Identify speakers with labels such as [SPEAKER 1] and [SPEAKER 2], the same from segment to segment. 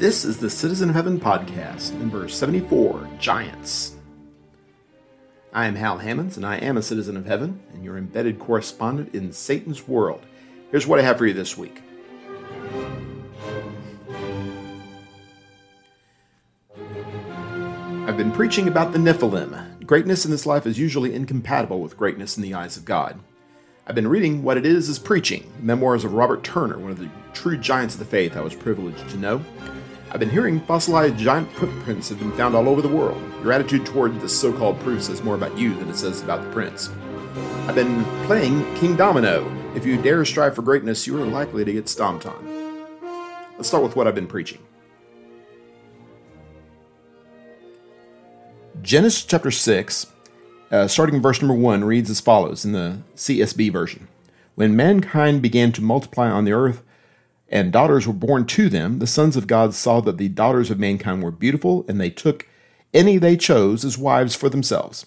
[SPEAKER 1] This is the Citizen of Heaven podcast, number 74 Giants. I am Hal Hammonds, and I am a citizen of heaven, and your embedded correspondent in Satan's world. Here's what I have for you this week. I've been preaching about the Nephilim. Greatness in this life is usually incompatible with greatness in the eyes of God. I've been reading What It Is is Preaching, memoirs of Robert Turner, one of the true giants of the faith I was privileged to know. I've been hearing fossilized giant footprints have been found all over the world. Your attitude toward the so called proof says more about you than it says about the prince. I've been playing Kingdomino. If you dare strive for greatness, you are likely to get stomped on. Let's start with what I've been preaching. Genesis chapter 6, uh, starting in verse number 1, reads as follows in the CSB version When mankind began to multiply on the earth, and daughters were born to them, the sons of God saw that the daughters of mankind were beautiful, and they took any they chose as wives for themselves.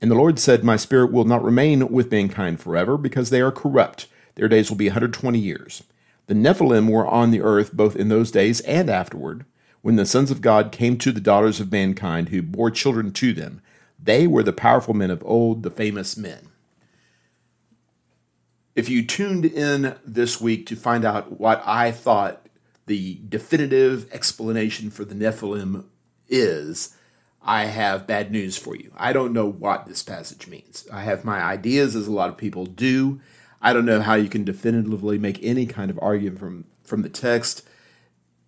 [SPEAKER 1] And the Lord said, My spirit will not remain with mankind forever, because they are corrupt. Their days will be 120 years. The Nephilim were on the earth both in those days and afterward, when the sons of God came to the daughters of mankind, who bore children to them. They were the powerful men of old, the famous men. If you tuned in this week to find out what I thought the definitive explanation for the Nephilim is, I have bad news for you. I don't know what this passage means. I have my ideas, as a lot of people do. I don't know how you can definitively make any kind of argument from, from the text.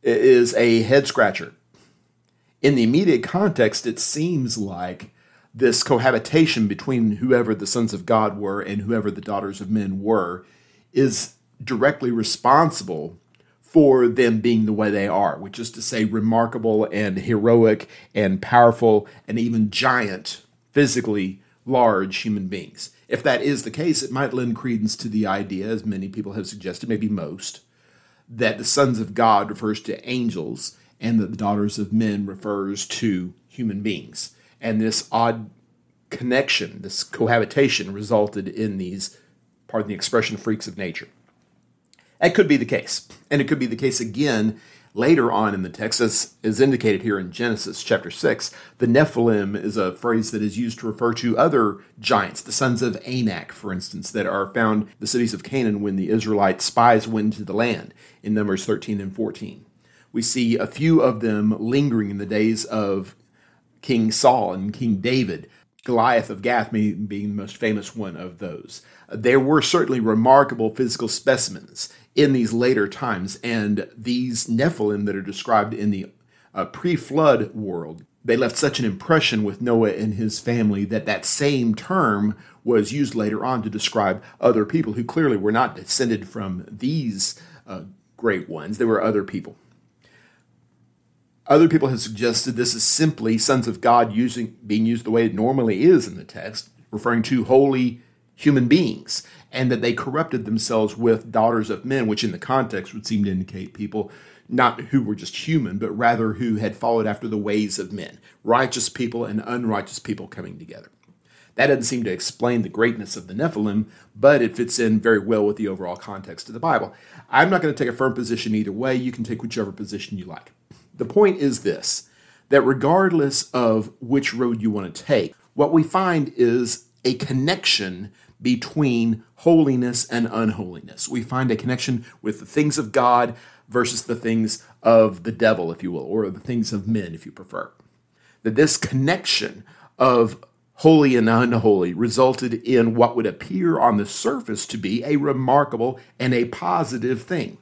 [SPEAKER 1] It is a head scratcher. In the immediate context, it seems like this cohabitation between whoever the sons of God were and whoever the daughters of men were is directly responsible for them being the way they are, which is to say, remarkable and heroic and powerful and even giant, physically large human beings. If that is the case, it might lend credence to the idea, as many people have suggested, maybe most, that the sons of God refers to angels and that the daughters of men refers to human beings and this odd connection, this cohabitation, resulted in these, pardon the expression, freaks of nature. That could be the case. And it could be the case again later on in the text, as is indicated here in Genesis chapter 6. The Nephilim is a phrase that is used to refer to other giants, the sons of Anak, for instance, that are found the cities of Canaan when the Israelite spies went into the land in Numbers 13 and 14. We see a few of them lingering in the days of King Saul and King David. Goliath of Gath being the most famous one of those. There were certainly remarkable physical specimens in these later times, and these Nephilim that are described in the uh, pre-flood world, they left such an impression with Noah and his family that that same term was used later on to describe other people who clearly were not descended from these uh, great ones. There were other people. Other people have suggested this is simply sons of God using being used the way it normally is in the text, referring to holy human beings, and that they corrupted themselves with daughters of men, which in the context would seem to indicate people not who were just human, but rather who had followed after the ways of men, righteous people and unrighteous people coming together. That doesn't seem to explain the greatness of the Nephilim, but it fits in very well with the overall context of the Bible. I'm not going to take a firm position either way. You can take whichever position you like. The point is this that regardless of which road you want to take, what we find is a connection between holiness and unholiness. We find a connection with the things of God versus the things of the devil, if you will, or the things of men, if you prefer. That this connection of holy and unholy resulted in what would appear on the surface to be a remarkable and a positive thing.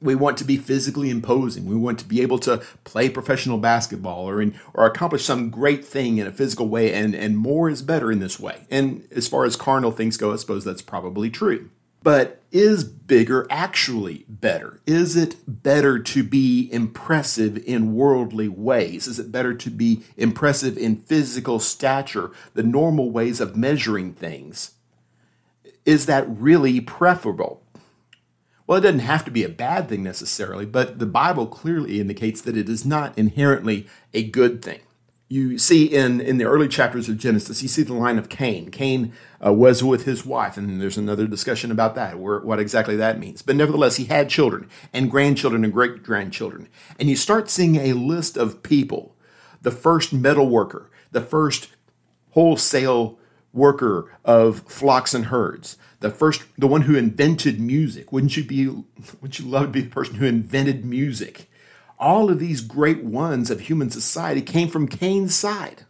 [SPEAKER 1] We want to be physically imposing. We want to be able to play professional basketball or in, or accomplish some great thing in a physical way, and, and more is better in this way. And as far as carnal things go, I suppose that's probably true. But is bigger actually better? Is it better to be impressive in worldly ways? Is it better to be impressive in physical stature, the normal ways of measuring things? Is that really preferable? Well, it doesn't have to be a bad thing necessarily, but the Bible clearly indicates that it is not inherently a good thing. You see in, in the early chapters of Genesis, you see the line of Cain. Cain uh, was with his wife, and there's another discussion about that, where, what exactly that means. But nevertheless, he had children and grandchildren and great grandchildren. And you start seeing a list of people the first metal worker, the first wholesale worker of flocks and herds, the first, the one who invented music. Wouldn't you be, wouldn't you love to be the person who invented music? All of these great ones of human society came from Cain's side.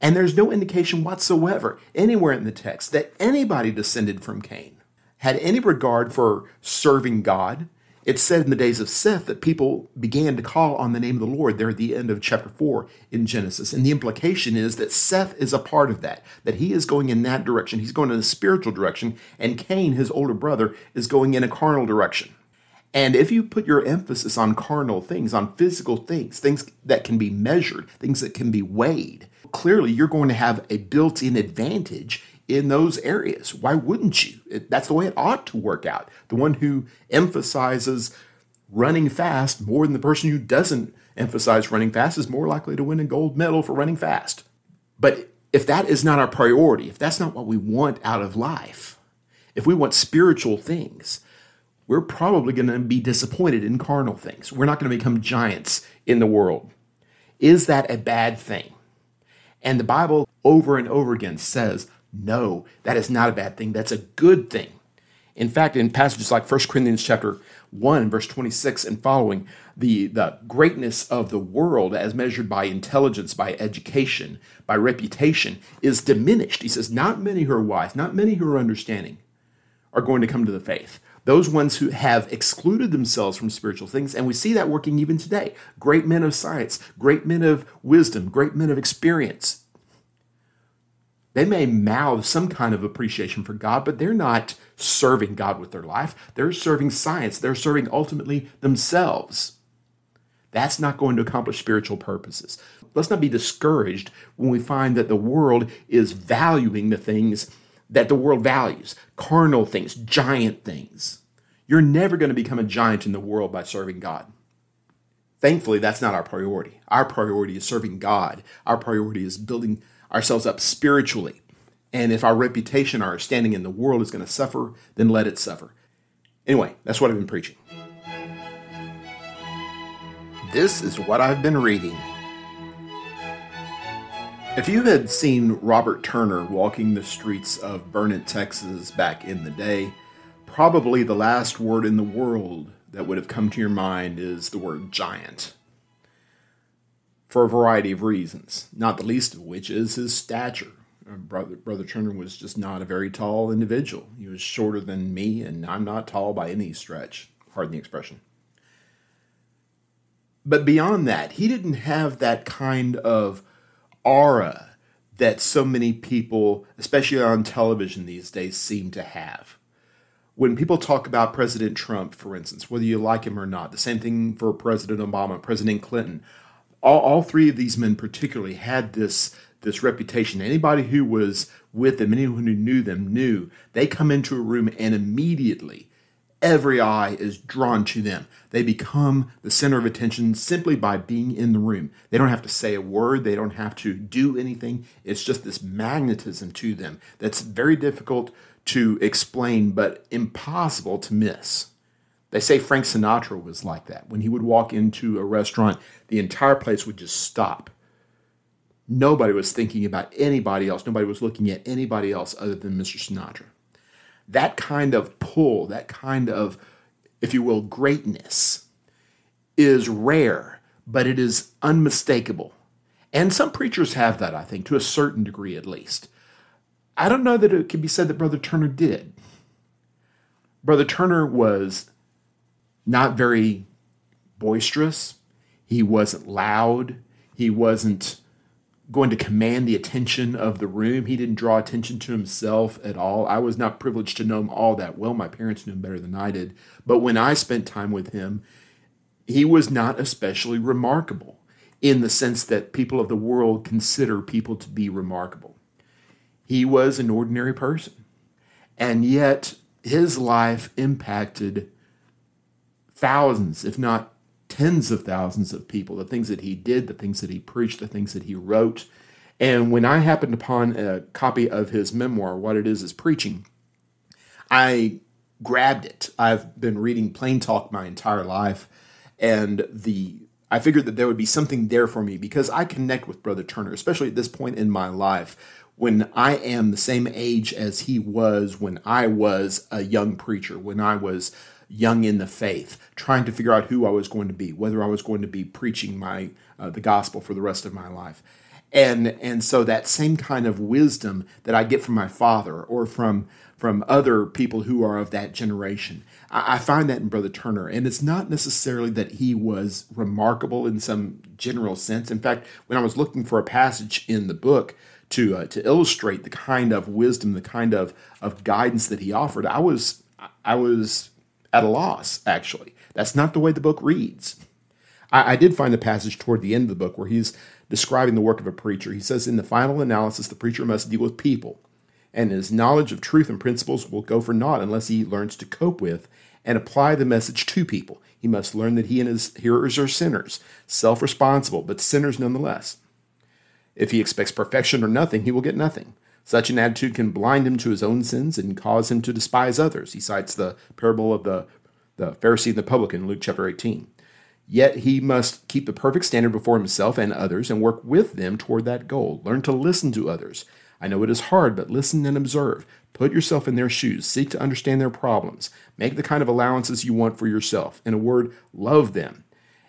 [SPEAKER 1] And there's no indication whatsoever anywhere in the text that anybody descended from Cain had any regard for serving God, it's said in the days of Seth that people began to call on the name of the Lord there at the end of chapter 4 in Genesis. And the implication is that Seth is a part of that, that he is going in that direction. He's going in a spiritual direction, and Cain, his older brother, is going in a carnal direction. And if you put your emphasis on carnal things, on physical things, things that can be measured, things that can be weighed, clearly you're going to have a built in advantage in those areas. Why wouldn't you? It, that's the way it ought to work out. The one who emphasizes running fast more than the person who doesn't emphasize running fast is more likely to win a gold medal for running fast. But if that is not our priority, if that's not what we want out of life, if we want spiritual things, we're probably going to be disappointed in carnal things. We're not going to become giants in the world. Is that a bad thing? And the Bible over and over again says, no, that is not a bad thing. That's a good thing. In fact, in passages like 1 Corinthians chapter 1, verse 26 and following, the, the greatness of the world as measured by intelligence, by education, by reputation is diminished. He says, Not many who are wise, not many who are understanding are going to come to the faith. Those ones who have excluded themselves from spiritual things, and we see that working even today. Great men of science, great men of wisdom, great men of experience, they may mouth some kind of appreciation for God, but they're not serving God with their life. They're serving science. They're serving ultimately themselves. That's not going to accomplish spiritual purposes. Let's not be discouraged when we find that the world is valuing the things that the world values carnal things, giant things. You're never going to become a giant in the world by serving God. Thankfully, that's not our priority. Our priority is serving God. Our priority is building ourselves up spiritually. And if our reputation, our standing in the world is going to suffer, then let it suffer. Anyway, that's what I've been preaching. This is what I've been reading. If you had seen Robert Turner walking the streets of Burnet, Texas back in the day, probably the last word in the world that would have come to your mind is the word giant for a variety of reasons, not the least of which is his stature. Uh, Brother, Brother Turner was just not a very tall individual. He was shorter than me, and I'm not tall by any stretch. Pardon the expression. But beyond that, he didn't have that kind of aura that so many people, especially on television these days, seem to have. When people talk about President Trump, for instance, whether you like him or not, the same thing for President Obama, President Clinton, all, all three of these men particularly had this this reputation. Anybody who was with them, anyone who knew them, knew they come into a room and immediately every eye is drawn to them. They become the center of attention simply by being in the room. They don't have to say a word, they don't have to do anything. It's just this magnetism to them that's very difficult to explain, but impossible to miss. They say Frank Sinatra was like that. When he would walk into a restaurant, the entire place would just stop. Nobody was thinking about anybody else. Nobody was looking at anybody else other than Mr. Sinatra. That kind of pull, that kind of, if you will, greatness is rare, but it is unmistakable. And some preachers have that, I think, to a certain degree at least. I don't know that it can be said that Brother Turner did. Brother Turner was not very boisterous. He wasn't loud. He wasn't going to command the attention of the room. He didn't draw attention to himself at all. I was not privileged to know him all that well. My parents knew him better than I did. But when I spent time with him, he was not especially remarkable in the sense that people of the world consider people to be remarkable. He was an ordinary person. And yet, his life impacted thousands, if not tens of thousands of people, the things that he did, the things that he preached, the things that he wrote. And when I happened upon a copy of his memoir, What It Is Is Preaching, I grabbed it. I've been reading Plain Talk my entire life, and the I figured that there would be something there for me because I connect with Brother Turner, especially at this point in my life when I am the same age as he was when I was a young preacher, when I was young in the faith, trying to figure out who I was going to be, whether I was going to be preaching my uh, the gospel for the rest of my life. And and so that same kind of wisdom that I get from my father or from from other people who are of that generation. I, I find that in Brother Turner. And it's not necessarily that he was remarkable in some general sense. In fact, when I was looking for a passage in the book to uh, to illustrate the kind of wisdom, the kind of, of guidance that he offered, I was I was at a loss, actually. That's not the way the book reads. I, I did find a passage toward the end of the book where he's describing the work of a preacher. He says, In the final analysis, the preacher must deal with people, and his knowledge of truth and principles will go for naught unless he learns to cope with and apply the message to people. He must learn that he and his hearers are sinners, self responsible, but sinners nonetheless. If he expects perfection or nothing, he will get nothing. Such an attitude can blind him to his own sins and cause him to despise others. He cites the parable of the, the Pharisee and the publican in Luke chapter 18. Yet he must keep the perfect standard before himself and others and work with them toward that goal. Learn to listen to others. I know it is hard, but listen and observe. Put yourself in their shoes. Seek to understand their problems. Make the kind of allowances you want for yourself. In a word, love them,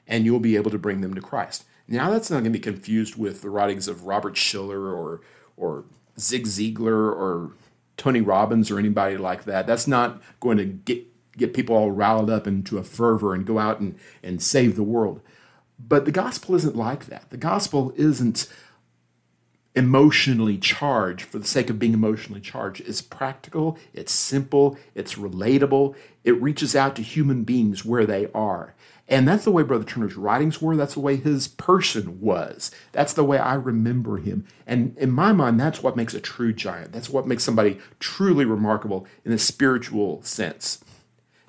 [SPEAKER 1] and you'll be able to bring them to Christ. Now, that's not going to be confused with the writings of Robert Schuller or, or Zig Ziglar or Tony Robbins or anybody like that. That's not going to get get people all riled up into a fervor and go out and, and save the world. But the gospel isn't like that. The gospel isn't emotionally charged for the sake of being emotionally charged. It's practical, it's simple, it's relatable, it reaches out to human beings where they are. And that's the way Brother Turner's writings were. That's the way his person was. That's the way I remember him. And in my mind, that's what makes a true giant. That's what makes somebody truly remarkable in a spiritual sense.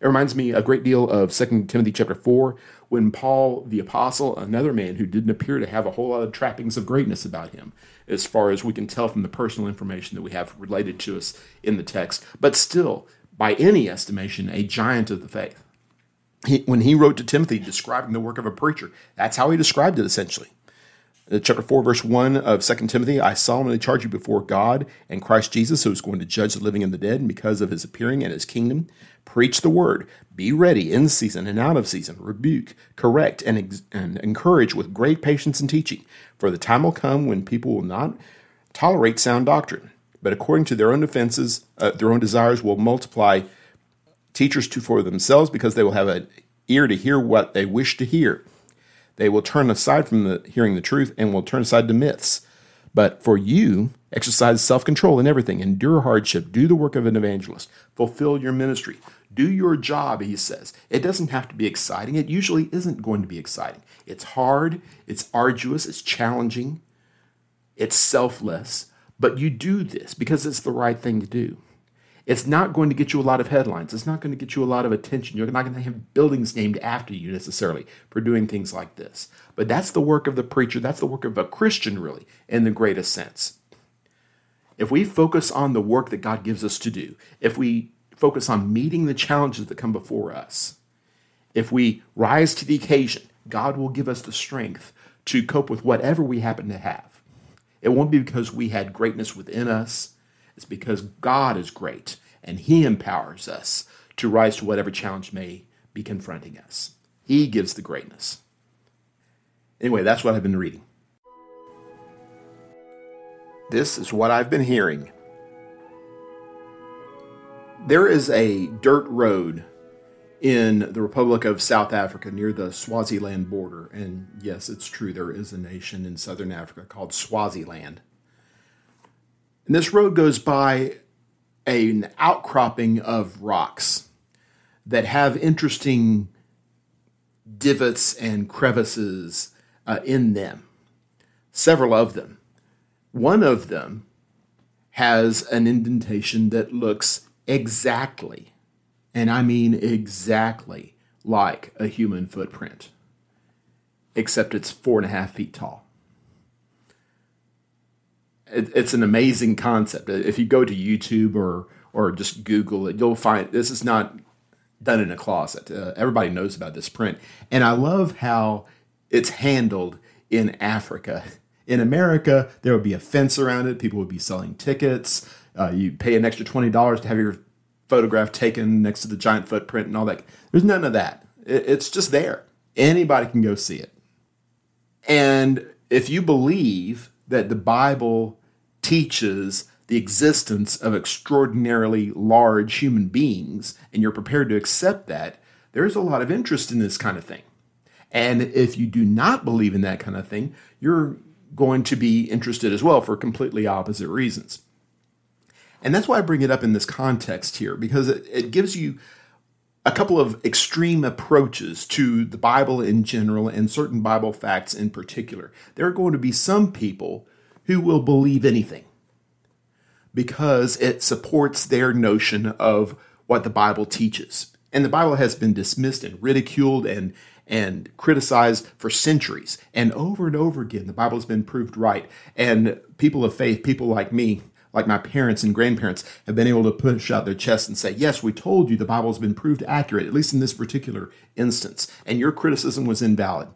[SPEAKER 1] It reminds me a great deal of 2 Timothy chapter 4, when Paul the apostle, another man who didn't appear to have a whole lot of trappings of greatness about him, as far as we can tell from the personal information that we have related to us in the text, but still, by any estimation, a giant of the faith he, when he wrote to Timothy describing the work of a preacher, that's how he described it essentially. Chapter 4, verse 1 of 2 Timothy I solemnly charge you before God and Christ Jesus, who is going to judge the living and the dead, and because of his appearing and his kingdom, preach the word. Be ready in season and out of season, rebuke, correct, and, ex- and encourage with great patience and teaching. For the time will come when people will not tolerate sound doctrine, but according to their own offenses, uh, their own desires will multiply teachers to for themselves because they will have an ear to hear what they wish to hear. They will turn aside from the hearing the truth and will turn aside to myths. But for you, exercise self control in everything, endure hardship, do the work of an evangelist, fulfill your ministry, do your job, he says. It doesn't have to be exciting. It usually isn't going to be exciting. It's hard, it's arduous, it's challenging, it's selfless, but you do this because it's the right thing to do. It's not going to get you a lot of headlines. It's not going to get you a lot of attention. You're not going to have buildings named after you necessarily for doing things like this. But that's the work of the preacher. That's the work of a Christian, really, in the greatest sense. If we focus on the work that God gives us to do, if we focus on meeting the challenges that come before us, if we rise to the occasion, God will give us the strength to cope with whatever we happen to have. It won't be because we had greatness within us it's because God is great and He empowers us to rise to whatever challenge may be confronting us. He gives the greatness. Anyway, that's what I've been reading. This is what I've been hearing. There is a dirt road in the Republic of South Africa near the Swaziland border. And yes, it's true, there is a nation in southern Africa called Swaziland. And this road goes by an outcropping of rocks that have interesting divots and crevices uh, in them, several of them. One of them has an indentation that looks exactly, and I mean exactly, like a human footprint. except it's four and a half feet tall. It, it's an amazing concept. If you go to YouTube or or just Google it, you'll find this is not done in a closet. Uh, everybody knows about this print, and I love how it's handled in Africa. In America, there would be a fence around it. People would be selling tickets. Uh, you pay an extra twenty dollars to have your photograph taken next to the giant footprint and all that. There's none of that. It, it's just there. Anybody can go see it. And if you believe that the Bible teaches the existence of extraordinarily large human beings and you're prepared to accept that, there's a lot of interest in this kind of thing. And if you do not believe in that kind of thing, you're going to be interested as well for completely opposite reasons. And that's why I bring it up in this context here, because it, it gives you a couple of extreme approaches to the Bible in general and certain Bible facts in particular. There are going to be some people who will believe anything because it supports their notion of what the Bible teaches. And the Bible has been dismissed and ridiculed and and criticized for centuries. And over and over again, the Bible has been proved right. And people of faith, people like me, like my parents and grandparents, have been able to push out their chests and say, Yes, we told you the Bible has been proved accurate, at least in this particular instance, and your criticism was invalid.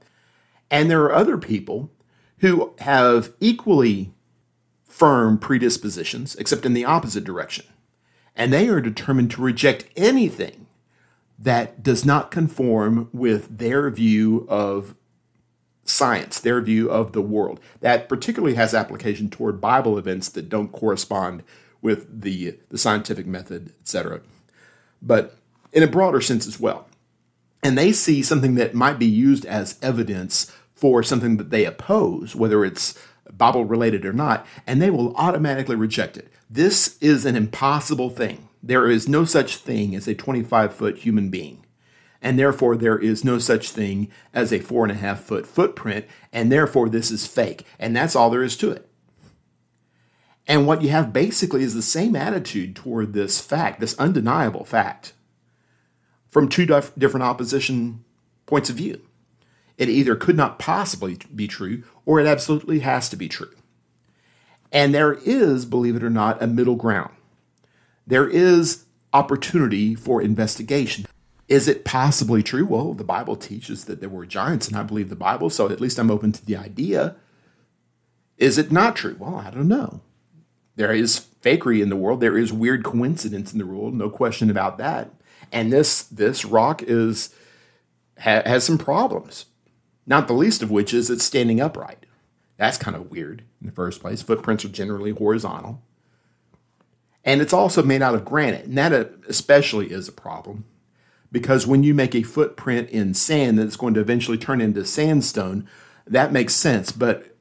[SPEAKER 1] And there are other people who have equally firm predispositions, except in the opposite direction. And they are determined to reject anything that does not conform with their view of science, their view of the world. That particularly has application toward Bible events that don't correspond with the, the scientific method, etc. But in a broader sense as well. And they see something that might be used as evidence for something that they oppose, whether it's Bible related or not, and they will automatically reject it. This is an impossible thing. There is no such thing as a 25 foot human being and therefore there is no such thing as a four and a half foot footprint, and therefore this is fake. And that's all there is to it. And what you have basically is the same attitude toward this fact, this undeniable fact, from two different opposition points of view. It either could not possibly be true, or it absolutely has to be true. And there is, believe it or not, a middle ground. There is opportunity for investigation. Is it possibly true? Well, the Bible teaches that there were giants, and I believe the Bible, so at least I'm open to the idea. Is it not true? Well, I don't know. There is fakery in the world. There is weird coincidence in the world. No question about that. And this this rock is ha, has some problems. Not the least of which is it's standing upright. That's kind of weird in the first place. Footprints are generally horizontal. And it's also made out of granite, and that uh, especially is a problem because when you make a footprint in sand that's going to eventually turn into sandstone, that makes sense. But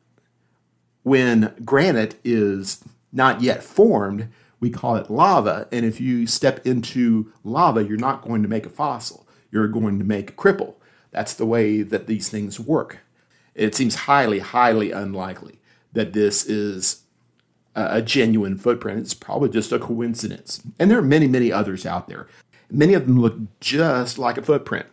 [SPEAKER 1] when granite is not yet formed, we call it lava. And if you step into lava, you're not going to make a fossil, you're going to make a cripple. That's the way that these things work. It seems highly, highly unlikely that this is a genuine footprint. It's probably just a coincidence. And there are many, many others out there. Many of them look just like a footprint.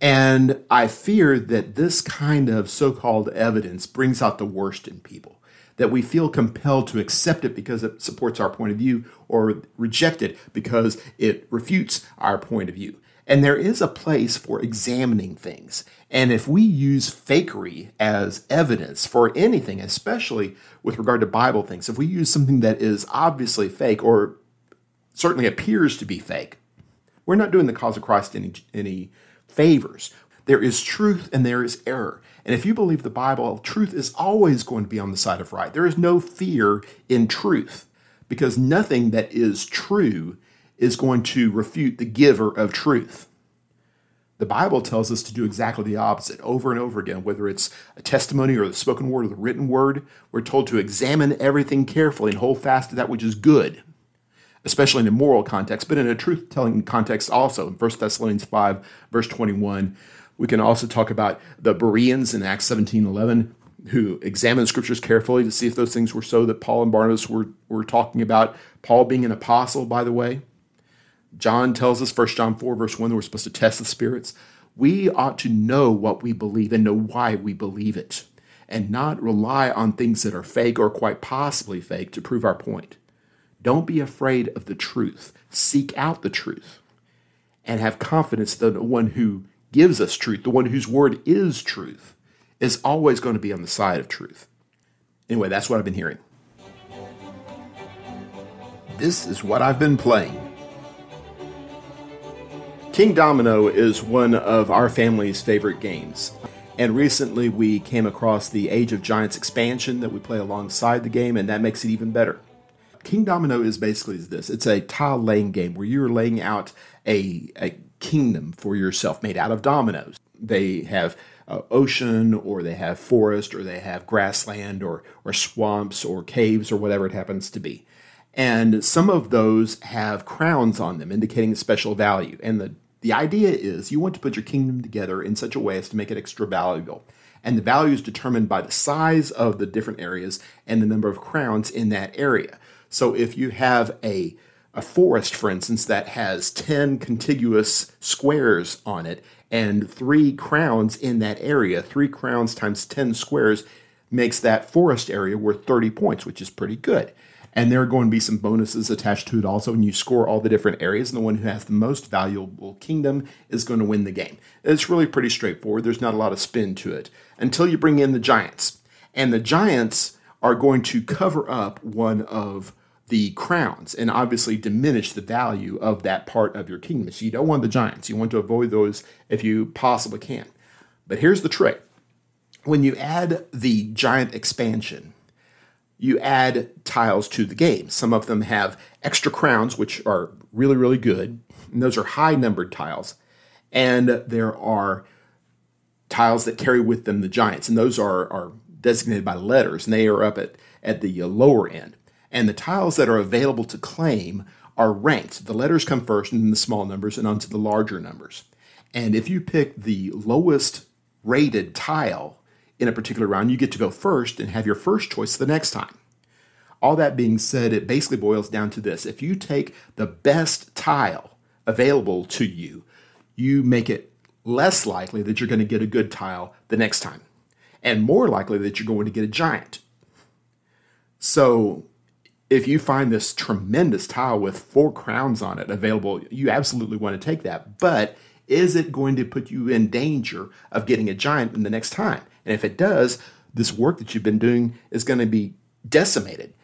[SPEAKER 1] And I fear that this kind of so called evidence brings out the worst in people, that we feel compelled to accept it because it supports our point of view or reject it because it refutes our point of view. And there is a place for examining things. And if we use fakery as evidence for anything, especially with regard to Bible things, if we use something that is obviously fake or certainly appears to be fake, we're not doing the cause of Christ any, any favors. There is truth and there is error. And if you believe the Bible, truth is always going to be on the side of right. There is no fear in truth because nothing that is true is going to refute the giver of truth. The Bible tells us to do exactly the opposite over and over again, whether it's a testimony or the spoken word or the written word. We're told to examine everything carefully and hold fast to that which is good especially in a moral context, but in a truth telling context also. In 1 Thessalonians 5, verse 21, we can also talk about the Bereans in Acts 17 11, who examined the scriptures carefully to see if those things were so that Paul and Barnabas were, were talking about. Paul being an apostle, by the way. John tells us, 1 John 4, verse 1, that we're supposed to test the spirits. we ought to know what we believe and know why we believe it, and not rely on things that are fake or quite possibly fake to prove our point. Don't be afraid of the truth. Seek out the truth and have confidence that the one who gives us truth, the one whose word is truth, is always going to be on the side of truth. Anyway, that's what I've been hearing. This is what I've been playing. Kingdomino is one of our family's favorite games. And recently we came across the Age of Giants expansion that we play alongside the game, and that makes it even better. Kingdomino is basically this it's a tile laying game where you're laying out a, a kingdom for yourself made out of dominoes. They have uh, ocean or they have forest or they have grassland or, or swamps or caves or whatever it happens to be. And some of those have crowns on them indicating special value. And the, the idea is you want to put your kingdom together in such a way as to make it extra valuable. And the value is determined by the size of the different areas and the number of crowns in that area. So if you have a a forest, for instance, that has 10 contiguous squares on it and three crowns in that area, three crowns times 10 squares makes that forest area worth 30 points, which is pretty good. And there are going to be some bonuses attached to it also And you score all the different areas, and the one who has the most valuable kingdom is going to win the game. It's really pretty straightforward. There's not a lot of spin to it until you bring in the giants. And the giants are going to cover up one of the crowns and obviously diminish the value of that part of your kingdom. So you don't want the giants. You want to avoid those if you possibly can. But here's the trick when you add the giant expansion, you add tiles to the game. Some of them have extra crowns, which are really, really good. And those are high numbered tiles. And there are tiles that carry with them the giants. And those are, are designated by letters, and they are up at, at the lower end and the tiles that are available to claim are ranked. The letters come first and then the small numbers and onto the larger numbers. And if you pick the lowest rated tile in a particular round, you get to go first and have your first choice the next time. All that being said, it basically boils down to this. If you take the best tile available to you, you make it less likely that you're going to get a good tile the next time, and more likely that you're going to get a giant. So if you find this tremendous tile with four crowns on it available, you absolutely want to take that. But is it going to put you in danger of getting a giant in the next time? And if it does, this work that you've been doing is going to be decimated.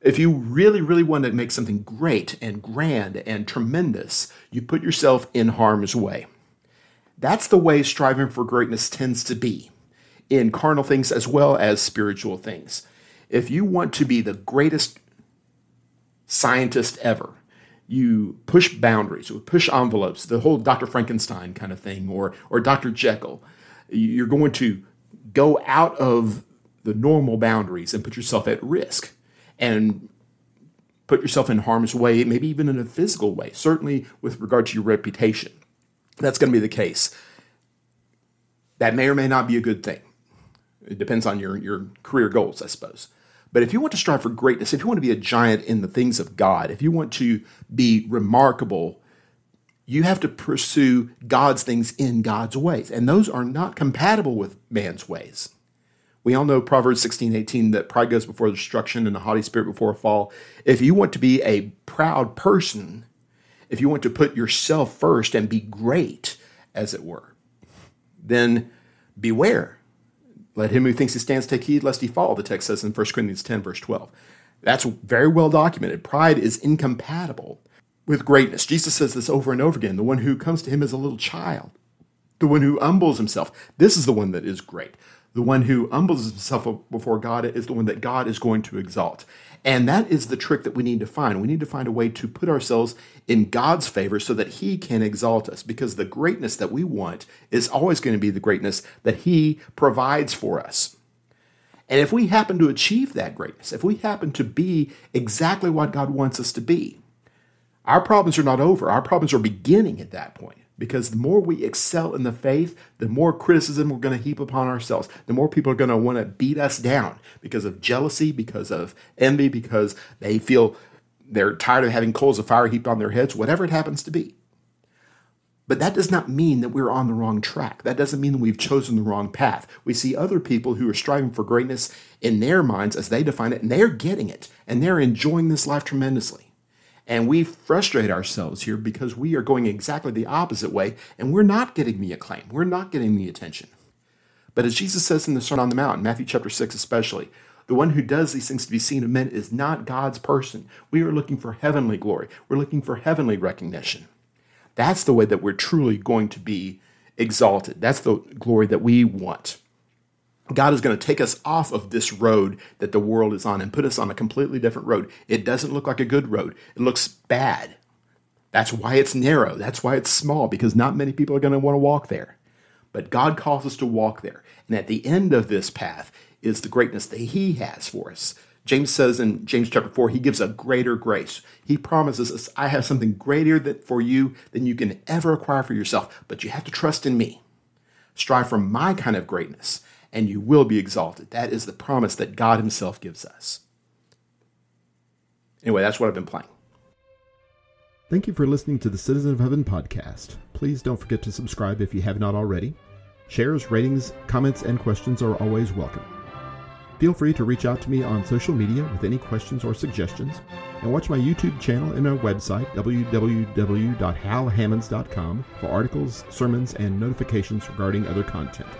[SPEAKER 1] If you really, really want to make something great and grand and tremendous, you put yourself in harm's way. That's the way striving for greatness tends to be in carnal things as well as spiritual things. If you want to be the greatest scientist ever. You push boundaries, or push envelopes, the whole Dr. Frankenstein kind of thing, or, or Dr. Jekyll. You're going to go out of the normal boundaries and put yourself at risk and put yourself in harm's way, maybe even in a physical way, certainly with regard to your reputation. That's going to be the case. That may or may not be a good thing. It depends on your, your career goals, I suppose. But if you want to strive for greatness, if you want to be a giant in the things of God, if you want to be remarkable, you have to pursue God's things in God's ways. And those are not compatible with man's ways. We all know Proverbs 16, 18, that pride goes before destruction and a haughty spirit before a fall. If you want to be a proud person, if you want to put yourself first and be great, as it were, then beware let him who thinks he stands take heed lest he fall, the text says in 1 Corinthians 10, verse 12. That's very well documented. Pride is incompatible with greatness. Jesus says this over and over again. The one who comes to him as a little child, the one who humbles himself. This is the one that is great. The one who humbles himself before God is the one that God is going to exalt. And that is the trick that we need to find. We need to find a way to put ourselves in God's favor so that He can exalt us because the greatness that we want is always going to be the greatness that He provides for us. And if we happen to achieve that greatness, if we happen to be exactly what God wants us to be, our problems are not over. Our problems are beginning at that point because the more we excel in the faith, the more criticism we're going to heap upon ourselves. The more people are going to want to beat us down because of jealousy, because of envy, because they feel they're tired of having coals of fire heaped on their heads, whatever it happens to be. But that does not mean that we're on the wrong track. That doesn't mean that we've chosen the wrong path. We see other people who are striving for greatness in their minds as they define it, and they're getting it, and they're enjoying this life tremendously. And we frustrate ourselves here because we are going exactly the opposite way, and we're not getting the acclaim. We're not getting the attention. But as Jesus says in the Sermon on the Mount, Matthew chapter 6 especially, the one who does these things to be seen of men is not God's person. We are looking for heavenly glory. We're looking for heavenly recognition. That's the way that we're truly going to be exalted. That's the glory that we want. God is going to take us off of this road that the world is on and put us on a completely different road. It doesn't look like a good road, it looks bad. That's why it's narrow. That's why it's small, because not many people are going to want to walk there. But God calls us to walk there. And at the end of this path is the greatness that He has for us. James says in James chapter 4, he gives a greater grace. He promises us, I have something greater that for you than you can ever acquire for yourself, but you have to trust in me. Strive for my kind of greatness, and you will be exalted. That is the promise that God Himself gives us. Anyway, that's what I've been playing.
[SPEAKER 2] Thank you for listening to the Citizen of Heaven podcast. Please don't forget to subscribe if you have not already. Shares, ratings, comments, and questions are always welcome. Feel free to reach out to me on social media with any questions or suggestions, and watch my YouTube channel and my website, www.halhammonds.com, for articles, sermons, and notifications regarding other content.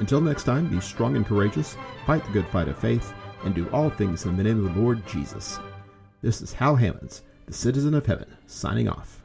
[SPEAKER 2] Until next time, be strong and courageous, fight the good fight of faith, and do all things in the name of the Lord Jesus. This is Hal Hammonds, the citizen of heaven, signing off.